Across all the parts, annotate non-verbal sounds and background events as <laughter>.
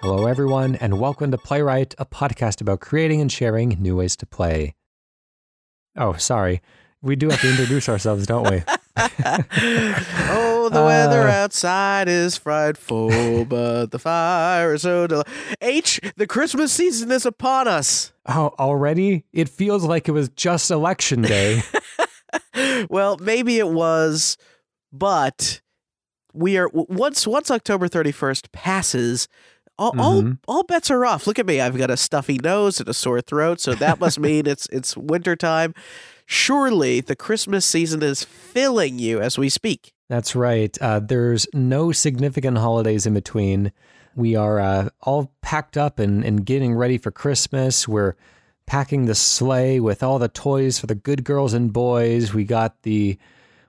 Hello, everyone, and welcome to PlayWrite, a podcast about creating and sharing new ways to play. Oh, sorry. We do have to introduce ourselves, don't we? <laughs> oh, the weather Uh, outside is frightful, <laughs> but the fire is so del- H, the Christmas season is upon us. Oh, already? It feels like it was just election day. <laughs> Well, maybe it was, but we are once once October 31st passes, all, all Mhm. all bets are off. Look at me. I've got a stuffy nose and a sore throat, so that must <laughs> mean it's it's wintertime. Surely the Christmas season is filling you as we speak. That's right. Uh, there's no significant holidays in between. We are uh, all packed up and, and getting ready for Christmas. We're packing the sleigh with all the toys for the good girls and boys. We got the.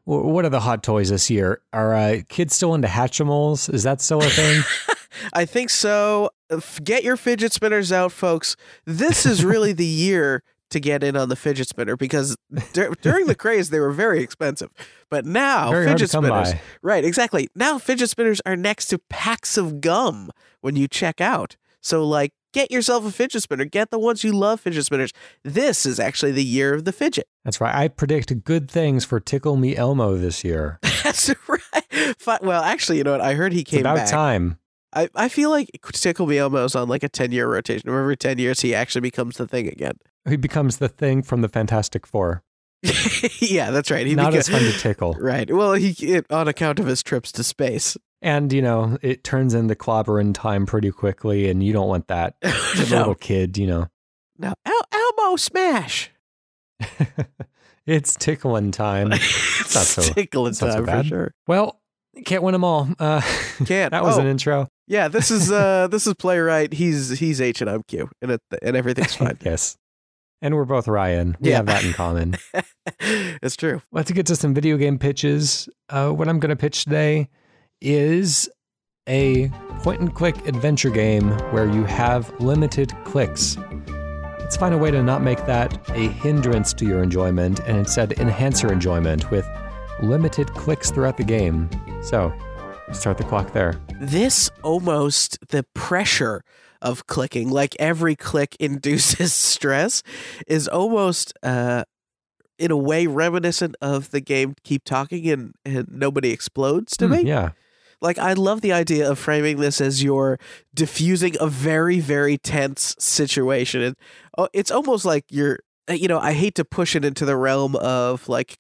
What are the hot toys this year? Are uh, kids still into Hatchimals? Is that still a thing? <laughs> <laughs> I think so. Uh, get your fidget spinners out, folks. This is really the <laughs> year to get in on the fidget spinner because dur- during the craze they were very expensive, but now Very fidget spinners, by. right? Exactly. Now fidget spinners are next to packs of gum when you check out. So like, get yourself a fidget spinner. Get the ones you love fidget spinners. This is actually the year of the fidget. That's right. I predict good things for Tickle Me Elmo this year. <laughs> That's right. Well, actually, you know what? I heard he It's came about back. time. I, I feel like Tickle Me Elmo's on like a 10 year rotation. Every 10 years, he actually becomes the thing again. He becomes the thing from the Fantastic Four. <laughs> yeah, that's right. He Not beca- as fun to tickle. <laughs> Right. Well, he it, on account of his trips to space. And, you know, it turns into clobbering time pretty quickly, and you don't want that. <laughs> A little kid, you know. no. El- elbow smash. it's tickling time. it's not so- tickling it's not so time for bad. sure. Well, can't win them all. Uh, <laughs> Can't. that was Oh. an intro. Yeah, this is <laughs> uh this is PlayWrite. He's he's H and I'm Q, and it, and everything's fine. <laughs> yes. And we're both Ryan. We Yeah. have that in common. it's true. Let's get to some video game pitches. Uh, what I'm going to pitch today is a point and click adventure game where you have limited clicks. Let's find a way to not make that a hindrance to your enjoyment and instead enhance your enjoyment with limited clicks throughout the game. So, start the clock there. This almost the pressure of clicking, like every click <laughs> induces stress, is almost uh in a way reminiscent of the game Keep Talking and, and Nobody Explodes to Hmm, me. Yeah. Like I love the idea of framing this as you're diffusing a very very tense situation, and oh, it's almost like you're. You know, I hate to push it into the realm of like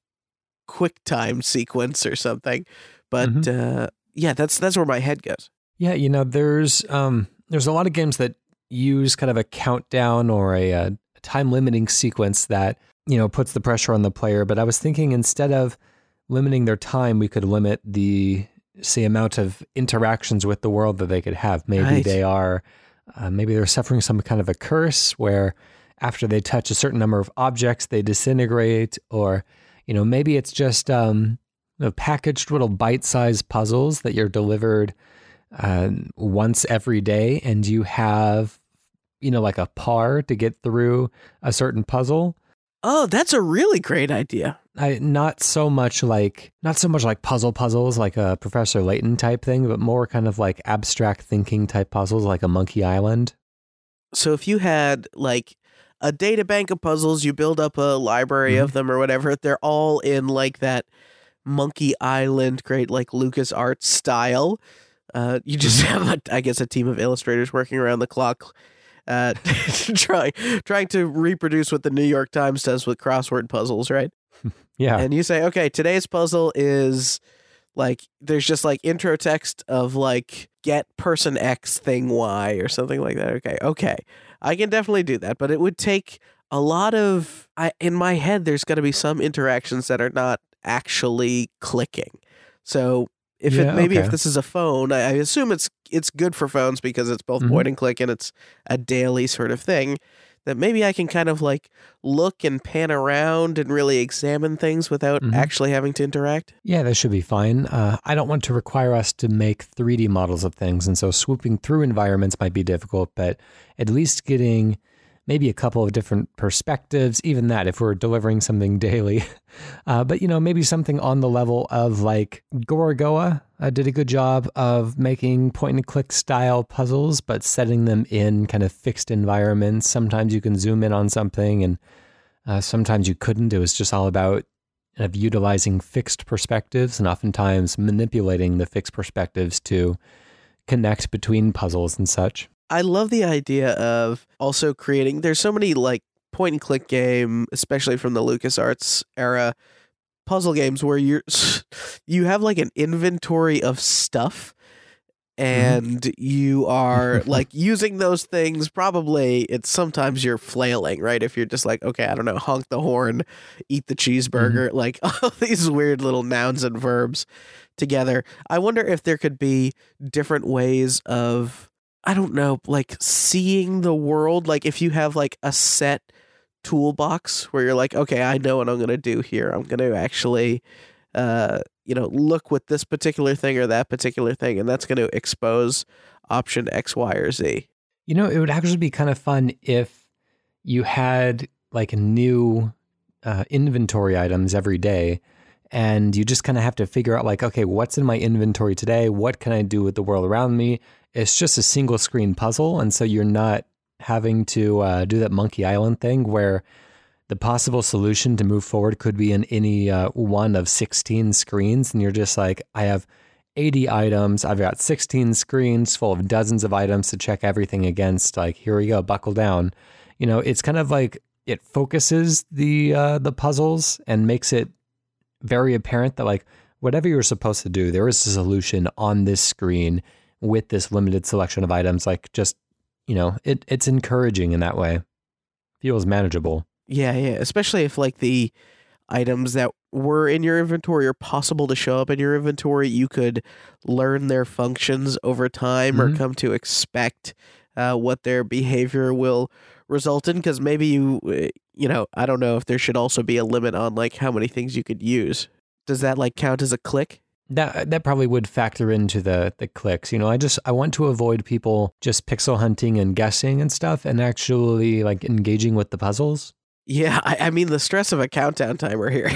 quick time sequence or something, but uh, yeah, that's that's where my head goes. Yeah, you know, there's um there's a lot of games that use kind of a countdown or a, uh time limiting sequence that, you know, puts the pressure on the player, but I was thinking instead of limiting their time, we could limit the say amount of interactions with the world that they could have. Maybe Right. they are uh, maybe they're suffering some kind of a curse where after they touch a certain number of objects they disintegrate or you know, maybe it's just um you know, packaged little bite-sized puzzles that you're delivered uh, once every day and you have you know like a par to get through a certain puzzle Oh, that's a really great idea. I, not so much like not so much like puzzle puzzles like a professor layton type thing but more kind of like abstract thinking type puzzles like a monkey island So if you had like a data bank of puzzles, you build up a library of them or whatever, they're all in like that Monkey Island, great like LucasArts style. Uh, you just have, a, I guess, a team of illustrators working around the clock, uh, <laughs> trying trying to reproduce what the New York Times does with crossword puzzles, right? <laughs> yeah And you say, okay, today's puzzle is like there's just like intro text of like get person X thing Y or something like that. Okay, okay, I can definitely do that, but it would take a lot of. I in my head, there's got to be some interactions that are not actually clicking. So if Yeah, it maybe okay. if this is a phone, I, I assume it's it's good for phones because it's both Mhm. point and click and it's a daily sort of thing. That maybe I can kind of like look and pan around and really examine things without Mhm. actually having to interact? Yeah, that should be fine. Uh, I don't want to require us to make 3D models of things. And so swooping through environments might be difficult, but at least getting maybe a couple of different perspectives, even that if we're delivering something <laughs> daily. Uh, but, you know, maybe something on the level of like Gorogoa uh, did a good job of making point and click style puzzles, but setting them in kind of fixed environments. Sometimes you can zoom in on something and uh, sometimes you couldn't. It was just all about of utilizing fixed perspectives and oftentimes manipulating the fixed perspectives to connect between puzzles and such. I love the idea of also creating. There's so many like point and click game, especially from the LucasArts era, puzzle games where you're you have like an inventory of stuff mm-hmm. and you are <laughs> like using those things probably it's sometimes you're flailing right? If you're just like okay i don't know honk the horn eat the mm-hmm. cheeseburger like <laughs> all these weird little nouns and verbs together. I wonder if there could be different ways of i don't know like seeing the world like if you have like a set toolbox where you're like okay i know what i'm to do here i'm to actually uh you know look with this particular thing or that particular thing and that's to expose option x y or z You know, it would actually be kind of fun if you had like new uh, inventory items every day. And you just kind of have to figure out, like, okay, what's in my inventory today? What can I do with the world around me? It's just a single screen puzzle. And so you're not having to uh, do that Monkey Island thing where the possible solution to move forward could be in any uh, one of 16 screens. And you're just like, I have 80 items. I've got 16 screens full of dozens of items to check everything against. Like, here we go, buckle down. You know, it's kind of like it focuses the uh, the puzzles and makes it very apparent that like whatever you're supposed to do, there is a solution on this screen with this limited selection of items. Like, just you know, it it's encouraging in that way. Feels manageable. yeah yeah especially if like the items that were in your inventory are possible to show up in your inventory you could learn their functions over time or Mhm. come to expect uh, what their behavior will result in because maybe you uh, you know i don't know if there should also be a limit on like how many things you could use does that like count as a click That that probably would factor into the the clicks. You know, I just I want to avoid people just pixel hunting and guessing and stuff and actually like engaging with the puzzles. Yeah, I, I mean the stress of a countdown timer here,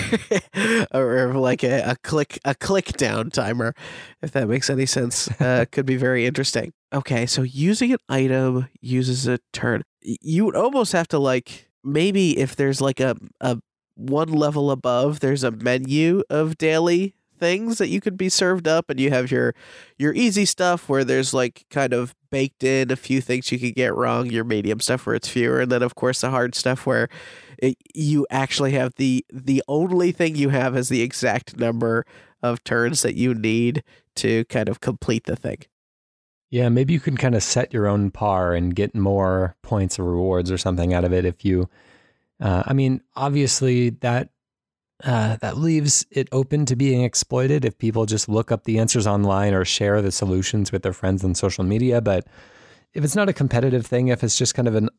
<laughs> or like a, a click a click down timer, if that makes any sense, <laughs> uh, could be very interesting. Okay, so using an item uses a turn. You would almost have to like maybe if there's like a a one level above, there's a menu of daily things that you could be served up, and you have your your easy stuff where there's like kind of baked in a few things you could get wrong, your medium stuff where it's fewer, and then of course the hard stuff where it, you actually have the the only thing you have is the exact number of turns that you need to kind of complete the thing. Yeah, maybe you can kind of set your own par and get more points or rewards or something out of it if you. Uh, I mean, obviously that uh, that leaves it open to being exploited if people just look up the answers online or share the solutions with their friends on social media. But if it's not a competitive thing, if it's just kind of an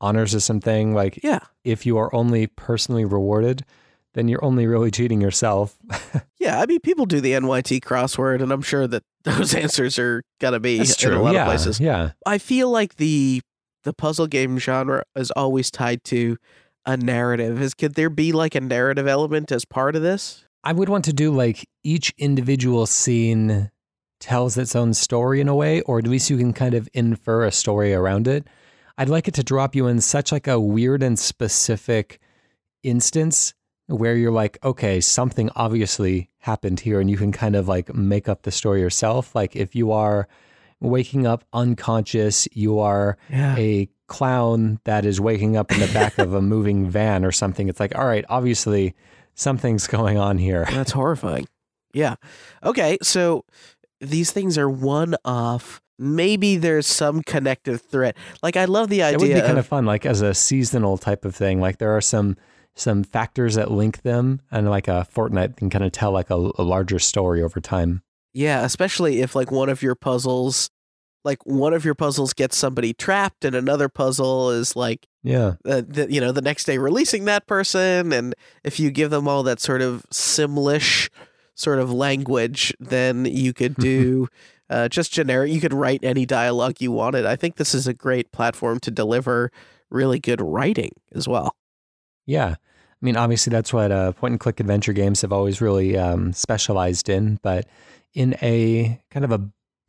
honor system thing, like Yeah. if you are only personally rewarded, then you're only really cheating yourself. <laughs> Yeah, I mean people do the NYT crossword and I'm sure that <laughs> those answers are to be That's in true. a lot yeah, of places. yeah. I feel like the the puzzle game genre is always tied to a narrative. Is could there be like a narrative element as part of this? I would want to do like each individual scene tells its own story in a way, or at least you can kind of infer a story around it. I'd like it to drop you in such like a weird and specific instance where you're like, okay, something obviously happened here, and you can kind of like make up the story yourself. Like if you are waking up unconscious, you are Yeah. a clown that is waking up in the back of a <laughs> moving van or something. It's like, all right, obviously something's going on here. That's horrifying. Yeah. Okay, so these things are one off. Maybe there's some connective thread. Like I love the idea It would be kind of, of fun, like as a seasonal type of thing. Like there are some some factors that link them, and like a Fortnite can kind of tell like a, a larger story over time. Yeah, especially if like one of your puzzles like one of your puzzles gets somebody trapped and another puzzle is like Yeah. uh, the, you know the next day releasing that person and if you give them all that sort of simlish sort of language then you could do <laughs> uh, just generic you could write any dialogue you wanted i think this is a great platform to deliver really good writing as well Yeah. I mean, obviously, that's what uh, point and click adventure games have always really um, specialized in. But in a kind of a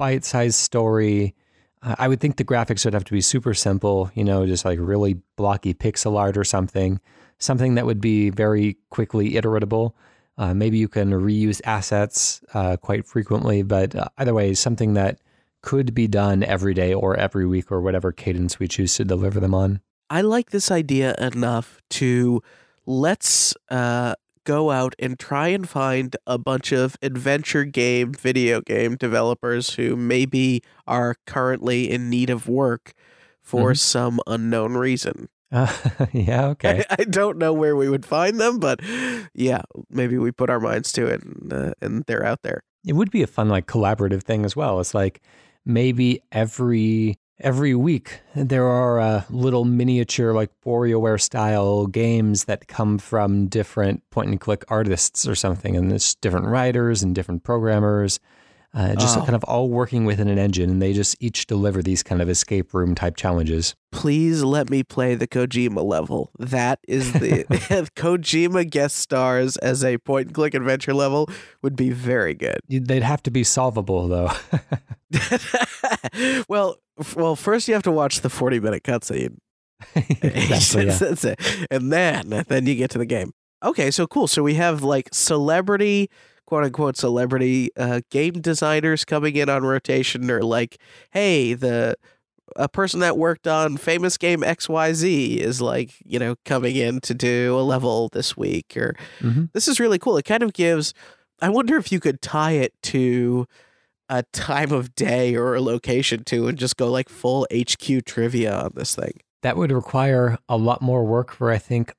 bite sized story, uh, I would think the graphics would have to be super simple, you know, just like really blocky pixel art or something, something that would be very quickly iteratable. Uh, maybe you can reuse assets uh, quite frequently, but uh, either way, something that could be done every day or every week or whatever cadence we choose to deliver them on. I like this idea enough to let's uh, go out and try and find a bunch of adventure game, video game developers who maybe are currently in need of work for Mhm. some unknown reason. Uh, <laughs> yeah, <laughs> okay. I, I don't know where we would find them, but yeah, maybe we put our minds to it and, uh, and they're out there. it would be a fun like collaborative thing as well it's like maybe every every week there are uh, little miniature like WarioWare style games that come from different point and click artists or something and it's different writers and different programmers uh, just Oh. kind of all working within an engine and they just each deliver these kind of escape room type challenges Please let me play the Kojima level. That is the <laughs> <laughs> Kojima guest stars as a point and click adventure level would be very good. They'd have to be solvable though <laughs> well, f- well, first you have to watch the 40 minute cutscene. exactly, yeah. That's it. And then then you get to the game. Okay, so cool. So we have like celebrity, quote unquote celebrity uh, game designers coming in on rotation, or like, hey, the a person that worked on famous game XYZ is like, you know, coming in to do a level this week or Mhm. this is really cool. It kind of gives I wonder if you could tie it to a time of day or a location too and just go like full HQ trivia on this thing. That would require a lot more work for, I think,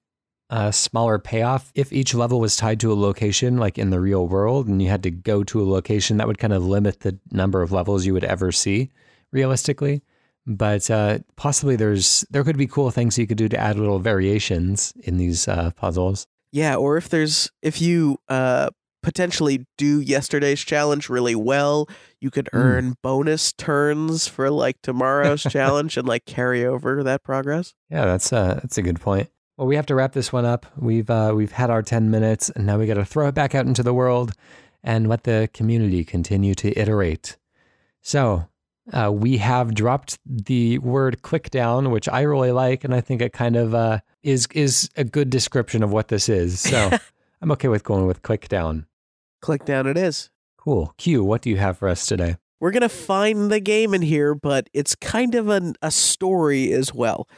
a smaller payoff. If each level was tied to a location, like in the real world, and you had to go to a location, that would kind of limit the number of levels you would ever see realistically. But uh, possibly there's there could be cool things you could do to add little variations in these uh, puzzles. Yeah, or if there's if you uh potentially do yesterday's challenge really well, you could Mm. earn bonus turns for like tomorrow's <laughs> challenge and like carry over that progress. Yeah, that's uh, that's a good point. Well, we have to wrap this one up. We've uh, we've had our ten minutes, and now we got to throw it back out into the world and let the community continue to iterate. So uh, we have dropped the word "click down," which I really like, and I think it kind of uh, is is a good description of what this is. So <laughs> I'm okay with going with "click down." Click down it is. Cool. Q, what do you have for us today? We're gonna find the game in here, but it's kind of an, a story as well.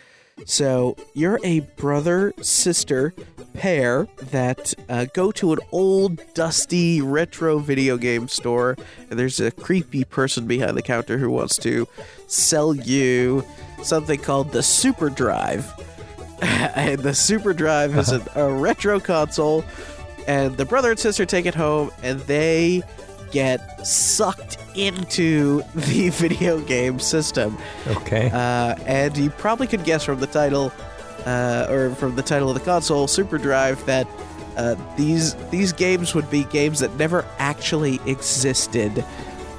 So you're a brother sister pair that uh, go to an old, dusty, retro video game store, and there's a creepy person behind the counter who wants to sell you something called the Super Drive. <laughs> and the Super Drive is a, a retro console, and the brother and sister take it home, and they get sucked into the <laughs> video game system. Okay. Uh, and you probably could guess from the title, uh, or from the title of the console, Super Drive, that uh, these these games would be games that never actually existed.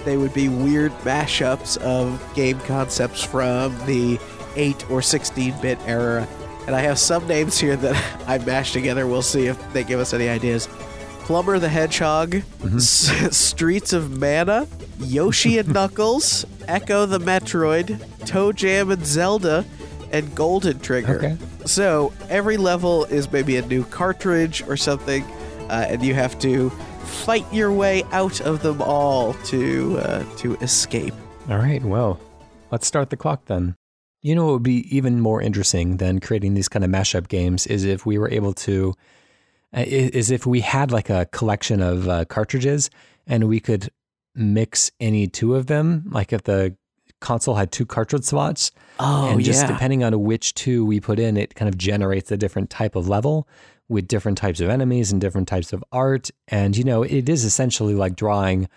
They would be weird mashups of game concepts from the 8 or 16-bit era. And I have some names here that <laughs> I mashed together. We'll see if they give us any ideas. Plumber the Hedgehog, S- Streets of Mana, Yoshi and <laughs> Knuckles, Echo the Metroid, Toe Jam and Zelda, and Golden Trigger. Okay. So every level is maybe a new cartridge or something, uh, and you have to fight your way out of them all to uh, to escape. All right, well, let's start the clock then. You know what would be even more interesting than creating these kind of mashup games is if we were able to, is if we had like a collection of uh, cartridges and we could mix any two of them, like if the console had two cartridge slots, Oh and just yeah, depending on which two we put in, it kind of generates a different type of level with different types of enemies and different types of art. And, you know, it is essentially like drawing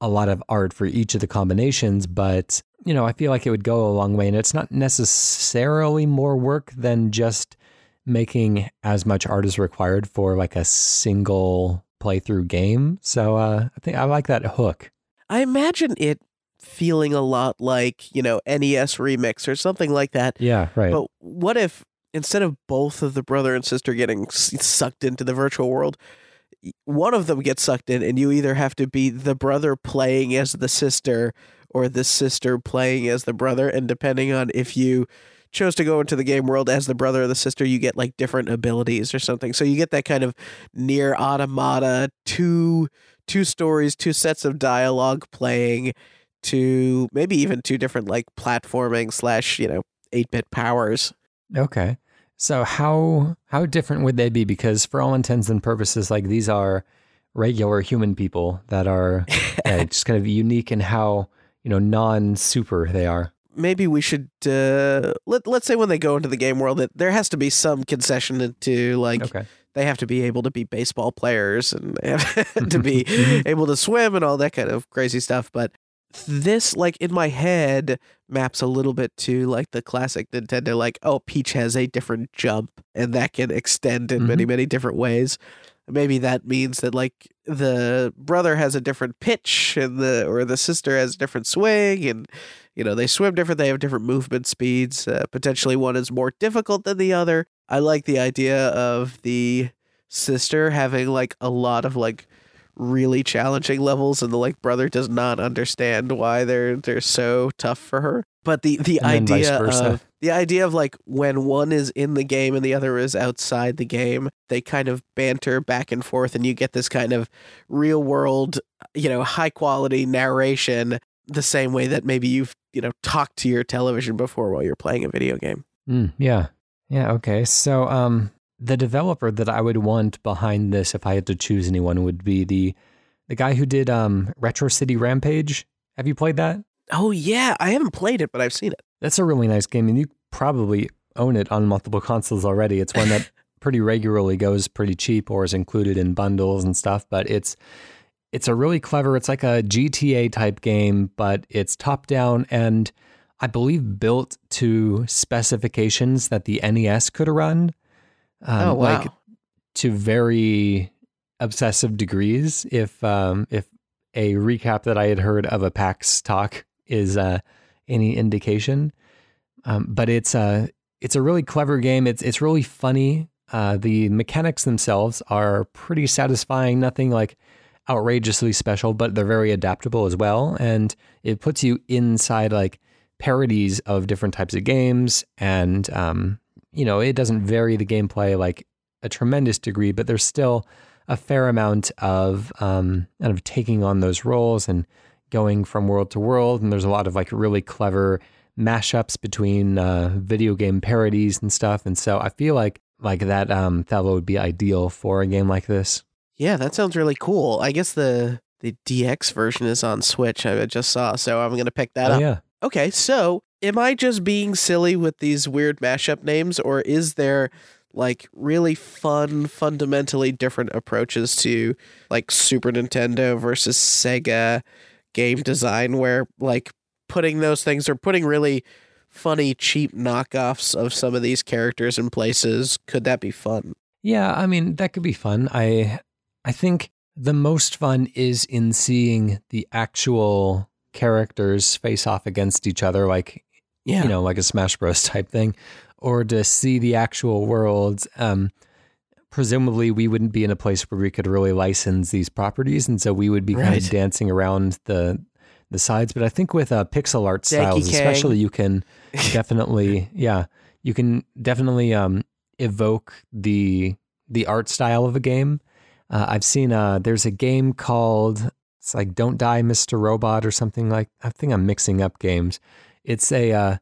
a lot of art for each of the combinations, but you know, I feel like it would go a long way and it's not necessarily more work than just making as much art as required for like a single playthrough game. So uh, I think I like that hook. I imagine it feeling a lot like, you know, NES Remix or something like that. Yeah, right. But what if instead of both of the brother and sister getting sucked into the virtual world, one of them gets sucked in and you either have to be the brother playing as the sister or the sister playing as the brother and depending on if you chose to go into the game world as the brother or the sister, you get like different abilities or something. So you get that kind of Nier Automata, two two stories, two sets of dialogue playing, to maybe even two different like platforming slash you know eight bit powers. Okay, so how how different would they be? Because for all intents and purposes, like these are regular human people that are <laughs> uh, just kind of unique in how you know non super they are maybe we should uh, let let's say when they go into the game world that there has to be some concession to like okay. they have to be able to be baseball players and <laughs> <laughs> to be able to swim and all that kind of crazy stuff. But this like in my head maps a little bit to like the classic Nintendo like oh Peach has a different jump and that can extend in mm-hmm. many many different ways maybe that means that like the brother has a different pitch and the or the sister has a different swing and you know they swim different they have different movement speeds uh, potentially one is more difficult than the other. I like the idea of the sister having like a lot of like really challenging levels and the like brother does not understand why they're they're so tough for her. But the the and idea of the idea of like when one is in the game and the other is outside the game they kind of banter back and forth and you get this kind of real world you know high quality narration the same way that maybe you've you know talked to your television before while you're playing a video game mm, yeah yeah okay so um the developer that I would want behind this, if I had to choose anyone, would be the the guy who did um, Retro City Rampage. Have you played that? Oh yeah, I haven't played it, but I've seen it. That's a really nice game, and you probably own it on multiple consoles already. It's one that <laughs> pretty regularly goes pretty cheap or is included in bundles and stuff. But it's it's a really clever. It's like a GTA type game, but it's top down and I believe built to specifications that the NES could run. Um, oh wow! Like to very obsessive degrees. If um, if a recap that I had heard of a PAX talk is uh, any indication, um, but it's a uh, it's a really clever game. It's it's really funny. Uh, the mechanics themselves are pretty satisfying. Nothing like outrageously special, but they're very adaptable as well. And it puts you inside like parodies of different types of games and um, you know, it doesn't vary the gameplay like a tremendous degree, but there's still a fair amount of um, kind of taking on those roles and going from world to world. And there's a lot of like really clever mashups between uh, video game parodies and stuff. And so I feel like like that um, would be ideal for a game like this. Yeah, that sounds really cool. I guess the the DX version is on Switch. I just saw, so I'm gonna pick that oh, up. Yeah. Okay, so am I just being silly with these weird mashup names, or is there like really fun, fundamentally different approaches to like Super Nintendo versus Sega game design where like putting those things or putting really funny, cheap knockoffs of some of these characters in places, could that be fun? Yeah, I mean, that could be fun. I I think the most fun is in seeing the actual characters face off against each other like yeah. you know, like a Smash Bros type thing, or to see the actual worlds Um, presumably, we wouldn't be in a place where we could really license these properties, and so we would be right. kind of dancing around the the sides. But I think with uh, pixel art styles, especially, you can <laughs> definitely, yeah, you can definitely um, evoke the the art style of a game. Uh, I've seen uh, there's a game called it's like Don't Die, Mr. Robot, or something like. I think I'm mixing up games it's a uh,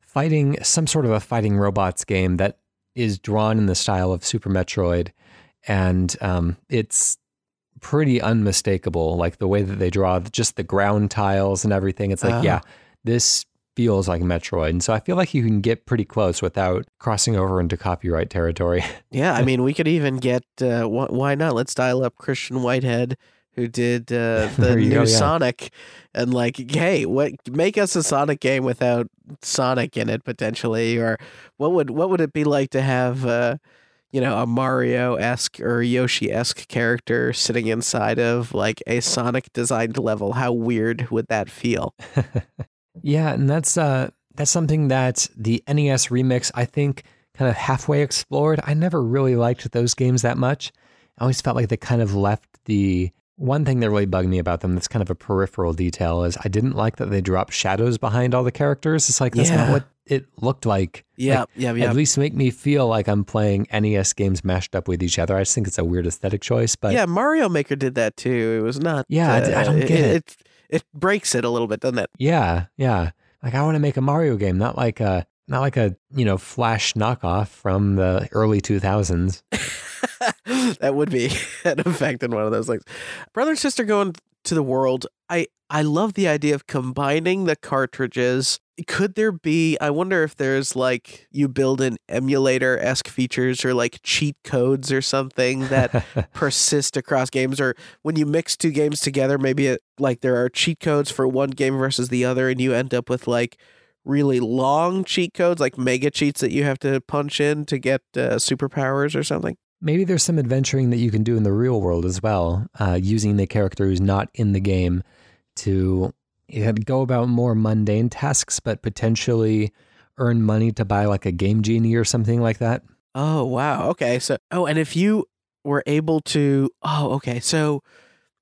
fighting, some sort of a fighting robots game that is drawn in the style of Super Metroid, and um, it's pretty unmistakable. Like the way that they draw just the ground tiles and everything. It's like, uh-huh. yeah, this feels like Metroid. And so I feel like you can get pretty close without crossing over into copyright territory. <laughs> yeah, I mean, we could even get uh, wh- why not? Let's dial up Christian Whitehead who did uh, <laughs> the new go, yeah. Sonic, and like, hey, what make us a Sonic game without Sonic in it potentially, or what would what would it be like to have, uh, you know, a Mario esque or Yoshi esque character sitting inside of like a Sonic designed level? How weird would that feel? <laughs> Yeah, and that's uh that's something that the NES remix I think kind of halfway explored. I never really liked those games that much. I always felt like they kind of left the one thing that really bugged me about them that's kind of a peripheral detail is I didn't like that they dropped shadows behind all the characters. It's like that's Yeah. not what it looked like. Yeah, Like, yeah, yeah. At least make me feel like I'm playing NES games mashed up with each other. I just think it's a weird aesthetic choice, but yeah, Mario Maker did that too. It was not. Yeah, I uh, don't get it. it. It breaks it a little bit, doesn't it? Yeah, yeah. Like I want to make a Mario game, not like a not like a you know Flash knockoff from the early two thousands. <laughs> <laughs> that would be <laughs> an effect in one of those things. Brother and sister going to the world. I I love the idea of combining the cartridges. Could there be? I wonder if there's like you build in emulator esque features or like cheat codes or something that <laughs> persist across games, or when you mix two games together, maybe it like there are cheat codes for one game versus the other, and you end up with like really long cheat codes, like mega cheats that you have to punch in to get uh, superpowers or something. Maybe there's some adventuring that you can do in the real world as well, uh, using the character who's not in the game to go about more mundane tasks, but potentially earn money to buy like a game genie or something like that. Oh wow. Okay. So oh, and if you were able to oh okay. So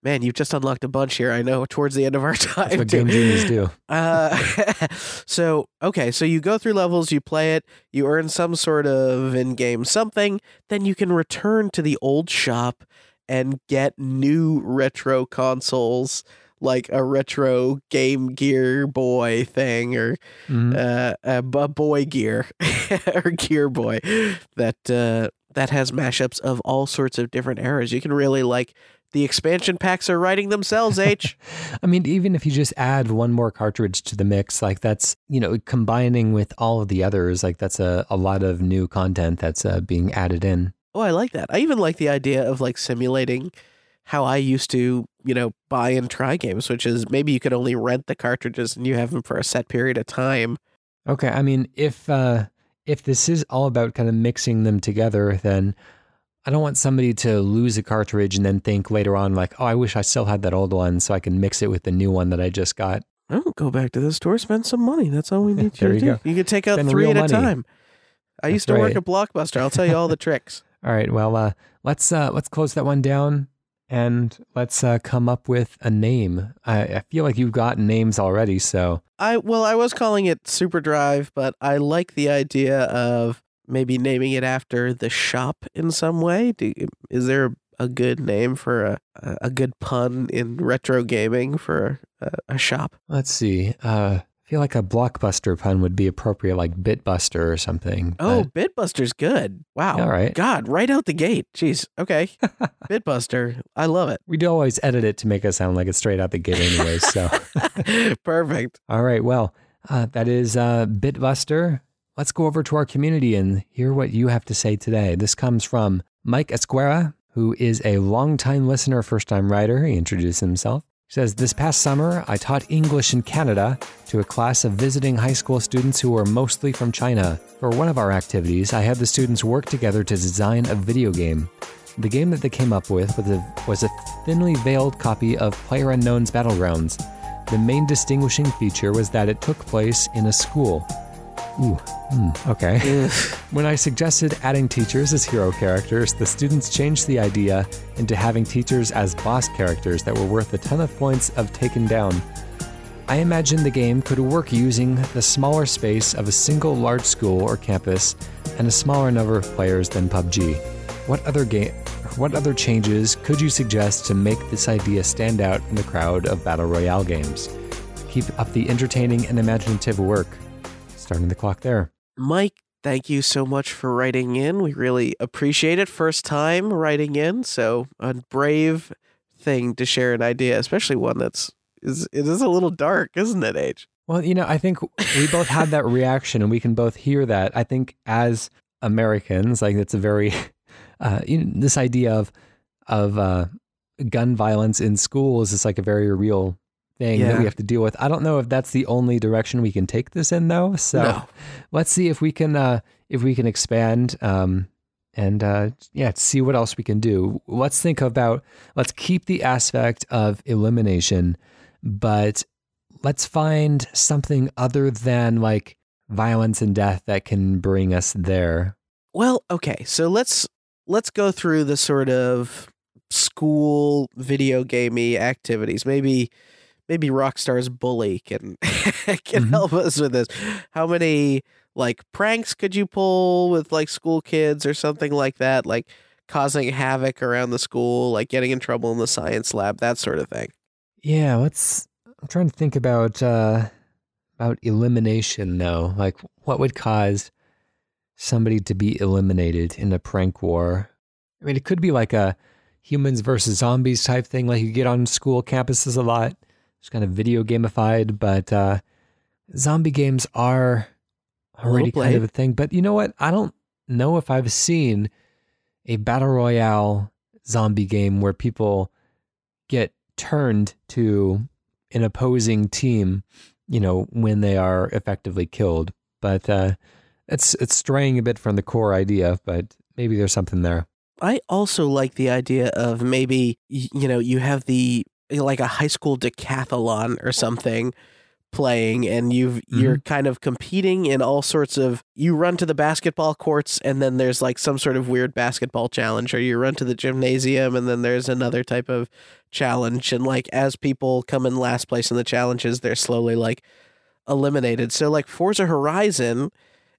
man, you've just unlocked a bunch here. I know towards the end of our <laughs> time. That's what game genies do. <laughs> Uh, <laughs> so okay, so you go through levels, you play it, you earn some sort of in-game something, then you can return to the old shop and get new retro consoles like a retro Game Gear Boy thing or Mhm. uh, a, boy gear or gear boy that uh, that has mashups of all sorts of different eras. You can really like the expansion packs are writing themselves. <laughs> H. I mean, even if you just add one more cartridge to the mix, like that's, you know, combining with all of the others, like that's a, a lot of new content that's uh, being added in. oh, I like that. I even like the idea of like simulating how I used to, you know, buy and try games, which is maybe you could only rent the cartridges and you have them for a set period of time. Okay. I mean, if, uh, if this is all about kind of mixing them together, then I don't want somebody to lose a cartridge and then think later on, like, oh, I wish I still had that old one so I can mix it with the new one that I just got. Oh, go back to the store, spend some money. That's all we <laughs> need you to you do. You can take out Spend three at a time. I That's used to work at Blockbuster. I'll tell you all the tricks. <laughs> All right. Well, uh, let's, uh, let's close that one down and let's, uh, come up with a name. I, I feel like you've got names already. So I well, I was calling it Super Drive, but I like the idea of maybe naming it after the shop in some way. Do, is there a good name for a a good pun in retro gaming for a, a shop? Let's see. Uh, I feel like a blockbuster pun would be appropriate, like Bitbuster or something. Oh, Bitbuster's good. Wow. all right. God, right out the gate. Jeez. Okay. <laughs> Bitbuster. I love it. We do always edit it to make it sound like it's straight out the gate, anyway. so, <laughs> Perfect. <laughs> all right. Well, uh, that is uh, Bitbuster. Let's go over to our community and hear what you have to say today. This comes from Mike Esguerra, who is a longtime listener, first time writer. He introduced himself. He says, This past summer, I taught English in Canada to a class of visiting high school students who were mostly from China. For one of our activities, I had the students work together to design a video game. The game that they came up with was a, was a thinly veiled copy of Player Unknown's Battlegrounds. The main distinguishing feature was that it took place in a school. Ooh, hmm, okay. When I suggested adding teachers as hero characters, the students changed the idea into having teachers as boss characters that were worth a ton of points of taken down. I imagine the game could work using the smaller space of a single large school or campus and a smaller number of players than PUBG. What other game what other changes could you suggest to make this idea stand out in the crowd of battle royale games? Keep up the entertaining and imaginative work. Starting the clock there. Mike, thank you so much for writing in. We really appreciate it. First time writing in, so a brave thing to share an idea, especially one that's is it is a little dark, isn't it, H? Well, you know, I think we both had that reaction and we can both hear that. I think as Americans, like it's a very, <laughs> uh, you know, this idea of, of, uh, gun violence in schools is like a very real thing that we have to deal with. I don't know if that's the only direction we can take this in though. So No. let's see if we can uh if we can expand um and uh yeah, see what else we can do. Let's think about let's keep the aspect of elimination, but let's find something other than like violence and death that can bring us there. Well, okay, so let's let's go through the sort of school video gamey activities. Maybe maybe Rockstar's bully can <laughs> can Mhm. help us with this. How many like pranks could you pull with like school kids or something like that? Like causing havoc around the school, like getting in trouble in the science lab, that sort of thing. Yeah, let's. I'm trying to think about uh, about elimination though. Like, what would cause somebody to be eliminated in a prank war? I mean, it could be like a humans versus zombies type thing. Like you get on school campuses a lot. It's kind of video gamified, but uh, zombie games are already kind of a thing. But you know what? I don't know if I've seen a battle royale zombie game where people get turned to an opposing team, you know, when they are effectively killed. But uh, it's it's straying a bit from the core idea, but maybe there's something there. I also like the idea of maybe you know you have the like a high school decathlon or something playing and you've mm-hmm. you're kind of competing in all sorts of you run to the basketball courts and then there's like some sort of weird basketball challenge or you run to the gymnasium and then there's another type of challenge and like as people come in last place in the challenges they're slowly like eliminated. So like Forza Horizon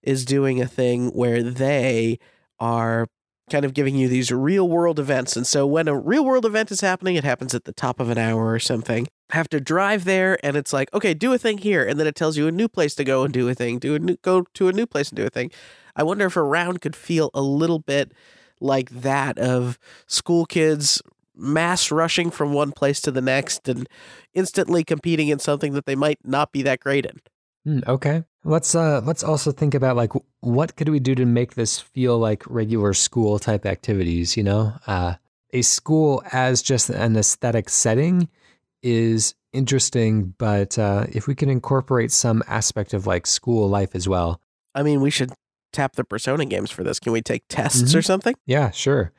is doing a thing where they are kind of giving you these real world events. And so when a real world event is happening, it happens at the top of an hour or something. Have to drive there and it's like, okay, do a thing here. And then it tells you a new place to go and do a thing. Do a new, go to a new place and do a thing. I wonder if a round could feel a little bit like that of school kids mass rushing from one place to the next and instantly competing in something that they might not be that great in. Hmm, okay. Let's uh let's also think about like what could we do to make this feel like regular school type activities, you know? Uh a school as just an aesthetic setting is interesting, but uh if we can incorporate some aspect of like school life as well. I mean, we should tap the Persona games for this. Can we take tests or something? Yeah, sure.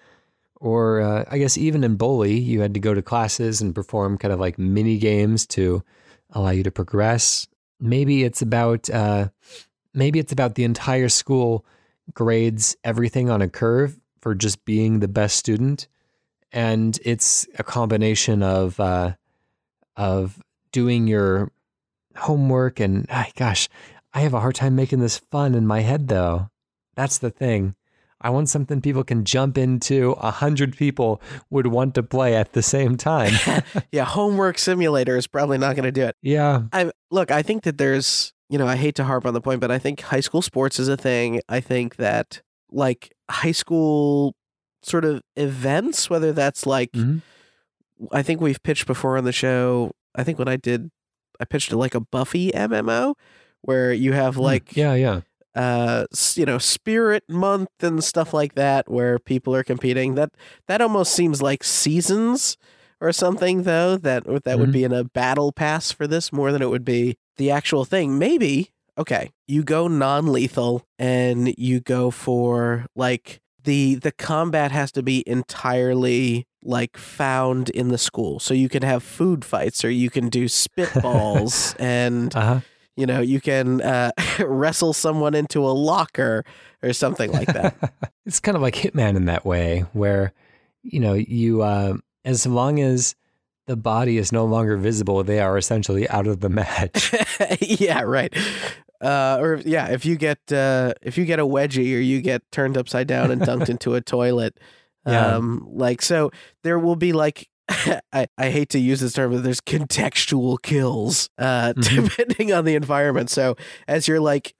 Or uh, I guess even in Bully, you had to go to classes and perform kind of like mini games to allow you to progress. Maybe it's about uh, maybe it's about the entire school grades everything on a curve for just being the best student, and it's a combination of uh, of doing your homework and ah, gosh, I have a hard time making this fun in my head though. That's the thing. I want something people can jump into. A hundred people would want to play at the same time. <laughs> yeah, homework simulator is probably not going to do it. yeah. I look, I think that there's, you know, I hate to harp on the point, but I think high school sports is a thing. I think that like high school sort of events, whether that's like Mhm. I think we've pitched before on the show. I think when I did I pitched like a Buffy MMO where you have like yeah, yeah. Uh you know spirit month and stuff like that where people are competing that that almost seems like seasons or something though that that would Mhm. be in a battle pass for this more than it would be the actual thing maybe okay you go non-lethal and you go for like the the combat has to be entirely like found in the school so you can have food fights or you can do <laughs> spitballs and Uh huh. You know you can uh, <laughs> wrestle someone into a locker or something like that <laughs> it's kind of like Hitman in that way, where you know you uh, as long as the body is no longer visible, they are essentially out of the match. <laughs> yeah right uh, or yeah if you get uh, if you get a wedgie or you get turned upside down and dunked into a toilet Yeah. um like so there will be like <laughs> I, I hate to use this term, but there's contextual kills, uh, <laughs> Mhm. depending on the environment. So as you're like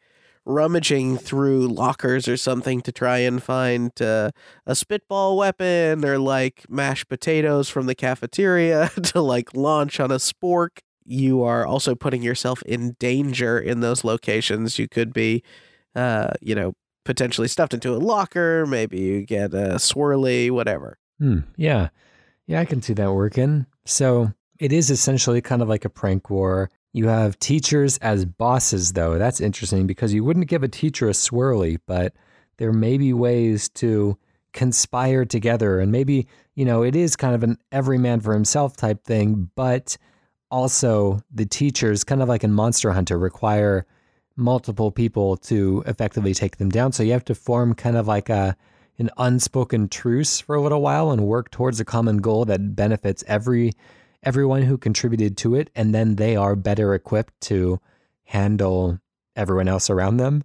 rummaging through lockers or something to try and find uh, a spitball weapon or like mashed potatoes from the cafeteria <laughs> to like launch on a spork, you are also putting yourself in danger in those locations. You could be, uh, you know, potentially stuffed into a locker. Maybe you get a swirly, whatever. Hmm, yeah. Yeah, I can see that working. So it is essentially kind of like a prank war. You have teachers as bosses, though. That's interesting because you wouldn't give a teacher a swirly, but there may be ways to conspire together. And maybe, you know, it is kind of an every man for himself type thing, but also the teachers, kind of like in Monster Hunter, require multiple people to effectively take them down. So you have to form kind of like a an unspoken truce for a little while and work towards a common goal that benefits every everyone who contributed to it and then they are better equipped to handle everyone else around them.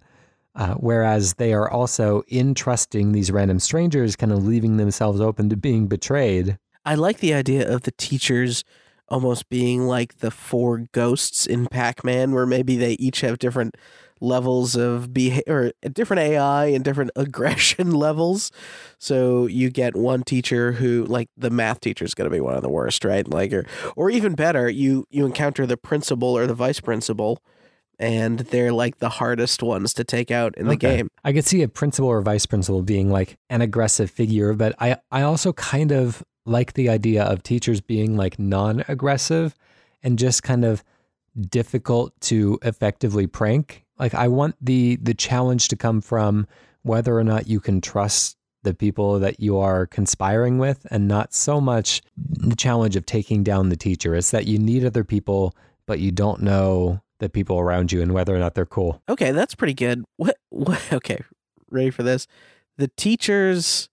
Uh, whereas they are also entrusting these random strangers, kind of leaving themselves open to being betrayed. I like the idea of the teachers almost being like the four ghosts in Pac-Man, where maybe they each have different levels of behavior, or different AI and different <laughs> aggression levels. So you get one teacher who, like the math teacher, is going to be one of the worst, right? Like, or or even better, you you encounter the principal or the vice principal. And they're like the hardest ones to take out in the game. I could see a principal or vice principal being like an aggressive figure, but I, I also kind of like the idea of teachers being like non aggressive and just kind of difficult to effectively prank. Like I want the the challenge to come from whether or not you can trust the people that you are conspiring with and not so much the challenge of taking down the teacher. It's that you need other people, but you don't know the people around you and whether or not they're cool. Okay, that's pretty good. What? What? <laughs> Okay, ready for this? The teachers,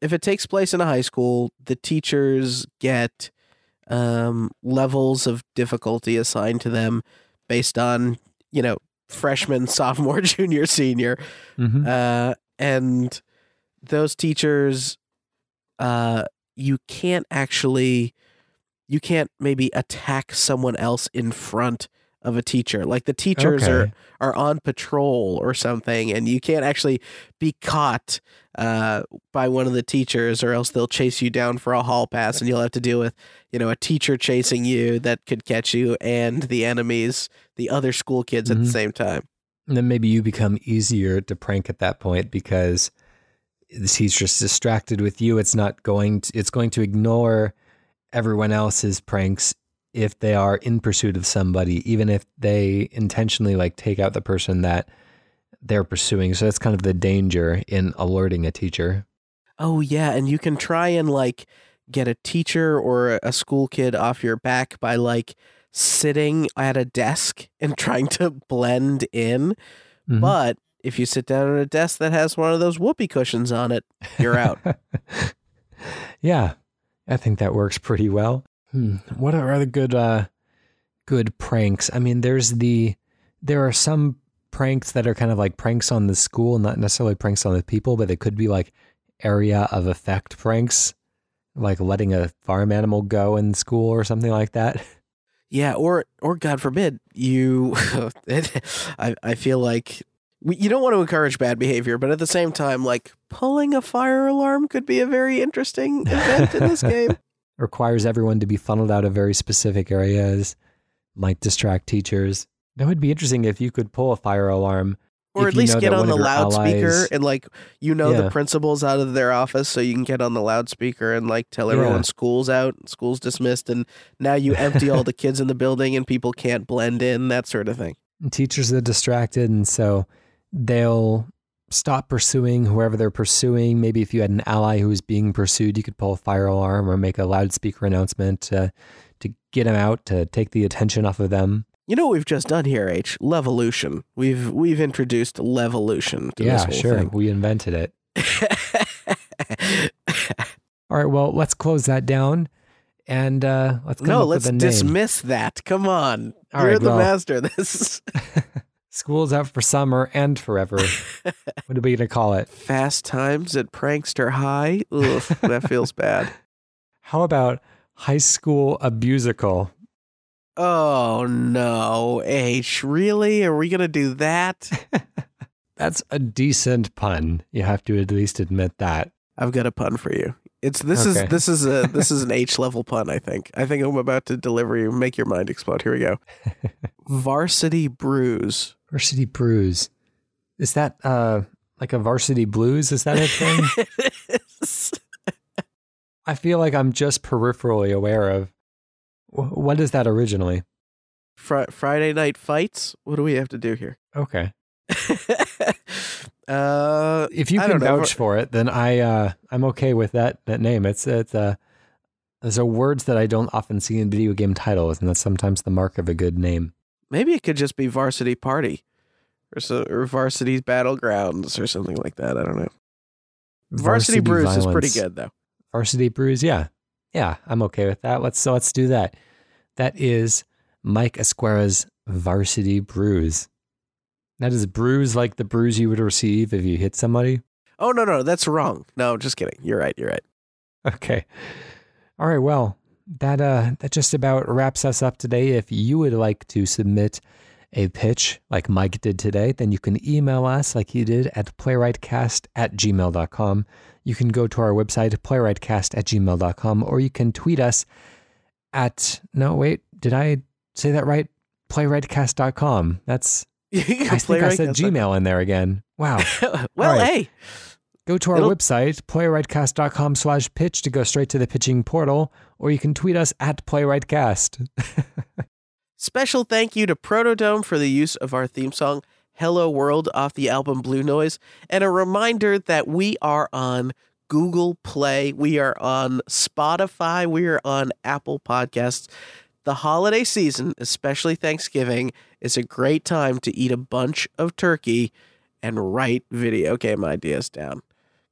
if it takes place in a high school, the teachers get um, levels of difficulty assigned to them based on you know freshman, <laughs> sophomore, <laughs> junior, senior, Mm-hmm. uh, and those teachers, uh, you can't actually, you can't maybe attack someone else in front of a teacher. Like the teachers are Okay. are on patrol or something, and you can't actually be caught uh, by one of the teachers, or else they'll chase you down for a hall pass, and you'll have to deal with you know a teacher chasing you that could catch you, and the enemies, the other school kids at the Mhm. same time. And then maybe you become easier to prank at that point because he's just distracted with you. It's not going to, it's going to ignore everyone else's pranks if they are in pursuit of somebody, even if they intentionally like take out the person that they're pursuing. So that's kind of the danger in alerting a teacher. Oh yeah, and you can try and like get a teacher or a school kid off your back by like sitting at a desk and <laughs> trying to blend in. Mhm. But if you sit down at a desk that has one of those whoopee cushions on it, you're out. <laughs> yeah, I think that works pretty well. Hmm. What are other good uh good pranks? I mean, there's the there are some pranks that are kind of like pranks on the school, not necessarily pranks on the people, but they could be like area of effect pranks, like letting a farm animal go in school or something like that. yeah, or or God forbid you. <laughs> I I feel like you don't want to encourage bad behavior, but at the same time, like pulling a fire alarm could be a very interesting <laughs> event in this game. Requires everyone to be funneled out of very specific areas, might distract teachers. That would be interesting if you could pull a fire alarm or at least get on the loudspeaker allies- and like you know Yeah. the principal's out of their office so you can get on the loudspeaker and like tell everyone Yeah. school's out school's dismissed and now you empty all the <laughs> kids in the building and people can't blend in that sort of thing teachers are distracted and so they'll stop pursuing whoever they're pursuing. Maybe if you had an ally who was being pursued you could pull a fire alarm or make a loudspeaker announcement to to get them out to take the attention off of them. You know what we've just done here h? Levolution. We've we've introduced levolution to yeah this whole sure. thing. We invented it. <laughs> All right well let's close that down and uh let's no let's a name. dismiss that. Come on. All you're right, the well. master this <laughs> school's out for summer and forever <laughs> what are we gonna call it fast times at prankster high Ugh, that feels bad <laughs> how about high school abusical Oh no, H, really? Are we gonna do that? <laughs> That's a decent pun. You have to at least admit that. I've got a pun for you. It's this Okay. is this is a this is an H level pun, I think. I think I'm about to deliver you, make your mind explode. Here we go. Varsity bruise. Varsity Bruise. Is that uh like a varsity blues? Is that a thing? <laughs> I feel like I'm just peripherally aware of. What is that originally? Fri- Friday night fights. What do we have to do here? Okay. <laughs> uh, If you can vouch for it, then I uh, I'm okay with that that name. It's it's uh, those are words that I don't often see in video game titles, and that's sometimes the mark of a good name. Maybe it could just be Varsity Party, or so, or Varsity Battlegrounds, or something like that. I don't know. Varsity, Bruise is pretty good though. Varsity Bruise, yeah, yeah, I'm okay with that. Let's so let's do that. That is Mike Esguerra's Varsity Bruise. That is bruise like the bruise you would receive if you hit somebody. Oh no, no, that's wrong. No, just kidding. You're right. You're right. Okay. All right. Well, that uh that just about wraps us up today. If you would like to submit a pitch like Mike did today, then you can email us like he did at playwritecast at gmail.com. You can go to our website, playwritecast at gmail.com, or you can tweet us at no wait, did I say that right? Playwritecast.com. That's <laughs> I think I said Gmail in there again. Wow. <laughs> well, right. hey, Go to our It'll- website, playwritecast.com slash pitch to go straight to the pitching portal, or you can tweet us at playwritecast. <laughs> Special thank you to Protodome for the use of our theme song, Hello World, off the album Blue Noise. And a reminder that we are on Google Play, we are on Spotify, we are on Apple Podcasts. The holiday season, especially Thanksgiving, is a great time to eat a bunch of turkey and write video game ideas down.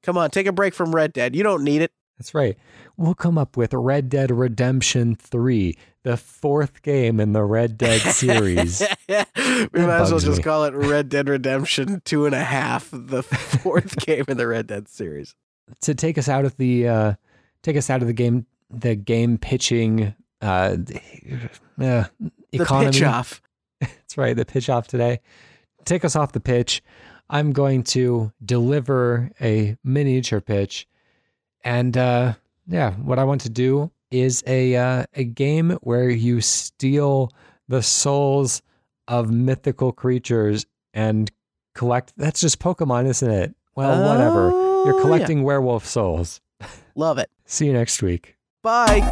Come on, take a break from Red Dead. You don't need it. That's right. We'll come up with Red Dead Redemption 3, the fourth game in the Red Dead <laughs> series. <laughs> we might as well just me. call it <laughs> Red Dead Redemption two and a half, the fourth game in the Red Dead series. to take us out of the uh, take us out of the game the game pitching uh, uh, The economy. pitch off. That's right, the pitch off today. Take us off the pitch. I'm going to deliver a miniature pitch, and uh, yeah, what I want to do is a uh, a game where you steal the souls of mythical creatures and collect. That's just Pokemon, isn't it? Well, whatever. Oh, You're yeah. collecting werewolf souls. Love it. <laughs> See you next week. Bye.